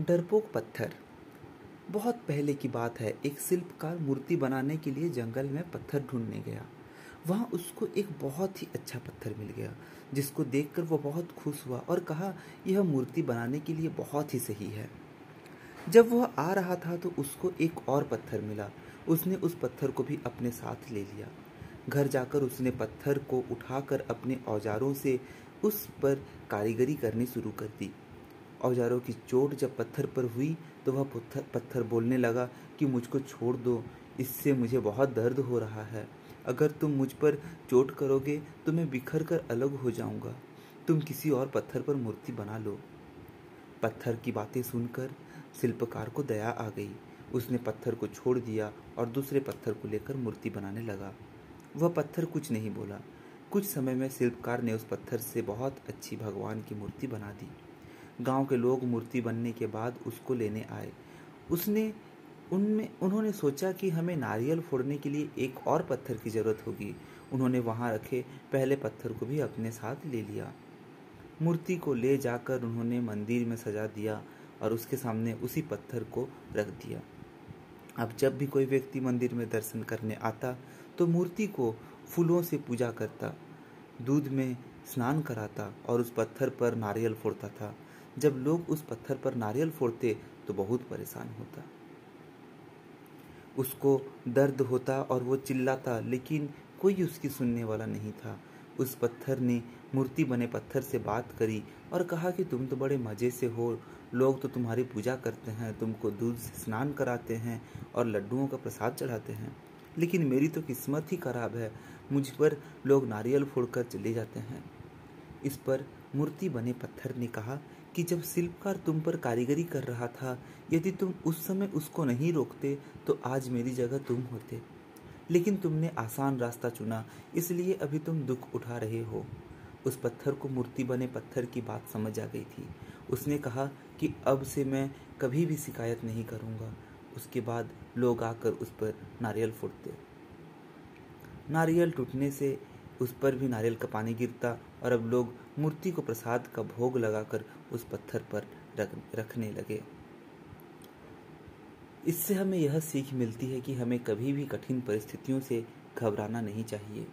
डरपोक पत्थर। बहुत पहले की बात है, एक शिल्पकार मूर्ति बनाने के लिए जंगल में पत्थर ढूँढने गया। वहाँ उसको एक बहुत ही अच्छा पत्थर मिल गया, जिसको देखकर वो बहुत खुश हुआ और कहा, यह मूर्ति बनाने के लिए बहुत ही सही है। जब वह आ रहा था तो उसको एक और पत्थर मिला। उसने उस पत्थर को भी अपने साथ ले लिया। घर जाकर उसने पत्थर को उठाकर अपने औजारों से उस पर कारीगरी करनी शुरू कर दी। औजारों की चोट जब पत्थर पर हुई तो वह पत्थर पत्थर बोलने लगा कि मुझको छोड़ दो, इससे मुझे बहुत दर्द हो रहा है। अगर तुम मुझ पर चोट करोगे तो मैं बिखर कर अलग हो जाऊँगा। तुम किसी और पत्थर पर मूर्ति बना लो। पत्थर की बातें सुनकर शिल्पकार को दया आ गई। उसने पत्थर को छोड़ दिया और दूसरे पत्थर को लेकर मूर्ति बनाने लगा। वह पत्थर कुछ नहीं बोला। कुछ समय में शिल्पकार ने उस पत्थर से बहुत अच्छी भगवान की मूर्ति बना दी। गाँव के लोग मूर्ति बनने के बाद उसको लेने आए। उसने उनमें, उन्होंने सोचा कि हमें नारियल फोड़ने के लिए एक और पत्थर की ज़रूरत होगी। उन्होंने वहाँ रखे पहले पत्थर को भी अपने साथ ले लिया। मूर्ति को ले जाकर उन्होंने मंदिर में सजा दिया और उसके सामने उसी पत्थर को रख दिया। अब जब भी कोई व्यक्ति मंदिर में दर्शन करने आता तो मूर्ति को फूलों से पूजा करता, दूध में स्नान कराता और उस पत्थर पर नारियल फोड़ता था। जब लोग उस पत्थर पर नारियल फोड़ते तो बहुत परेशान होता। उसको दर्द होता और वो चिल्लाता, लेकिन कोई उसकी सुनने वाला नहीं था। उस पत्थर ने मूर्ति बने पत्थर से बात करी और कहा कि तुम तो बड़े मज़े से हो। लोग तो तुम्हारी पूजा करते हैं, तुमको दूध से स्नान कराते हैं और लड्डुओं का प्रसाद चढ़ाते हैं। लेकिन मेरी तो किस्मत ही खराब है, मुझ पर लोग नारियल फोड़कर चले जाते हैं। इस पर मूर्ति बने पत्थर ने कहा कि जब शिल्पकार तुम पर कारीगरी कर रहा था, यदि तुम उस समय उसको नहीं रोकते तो आज मेरी जगह तुम होते। लेकिन तुमने आसान रास्ता चुना, इसलिए अभी तुम दुख उठा रहे हो। उस पत्थर को मूर्ति बने पत्थर की बात समझ आ गई थी। उसने कहा कि अब से मैं कभी भी शिकायत नहीं करूँगा। उसके बाद लोग आकर उस पर नारियल फूटते। नारियल टूटने से उस पर भी नारियल का पानी गिरता और अब लोग मूर्ति को प्रसाद का भोग लगाकर उस पत्थर पर रख, रखने लगे। इससे हमें यह सीख मिलती है कि हमें कभी भी कठिन परिस्थितियों से घबराना नहीं चाहिए।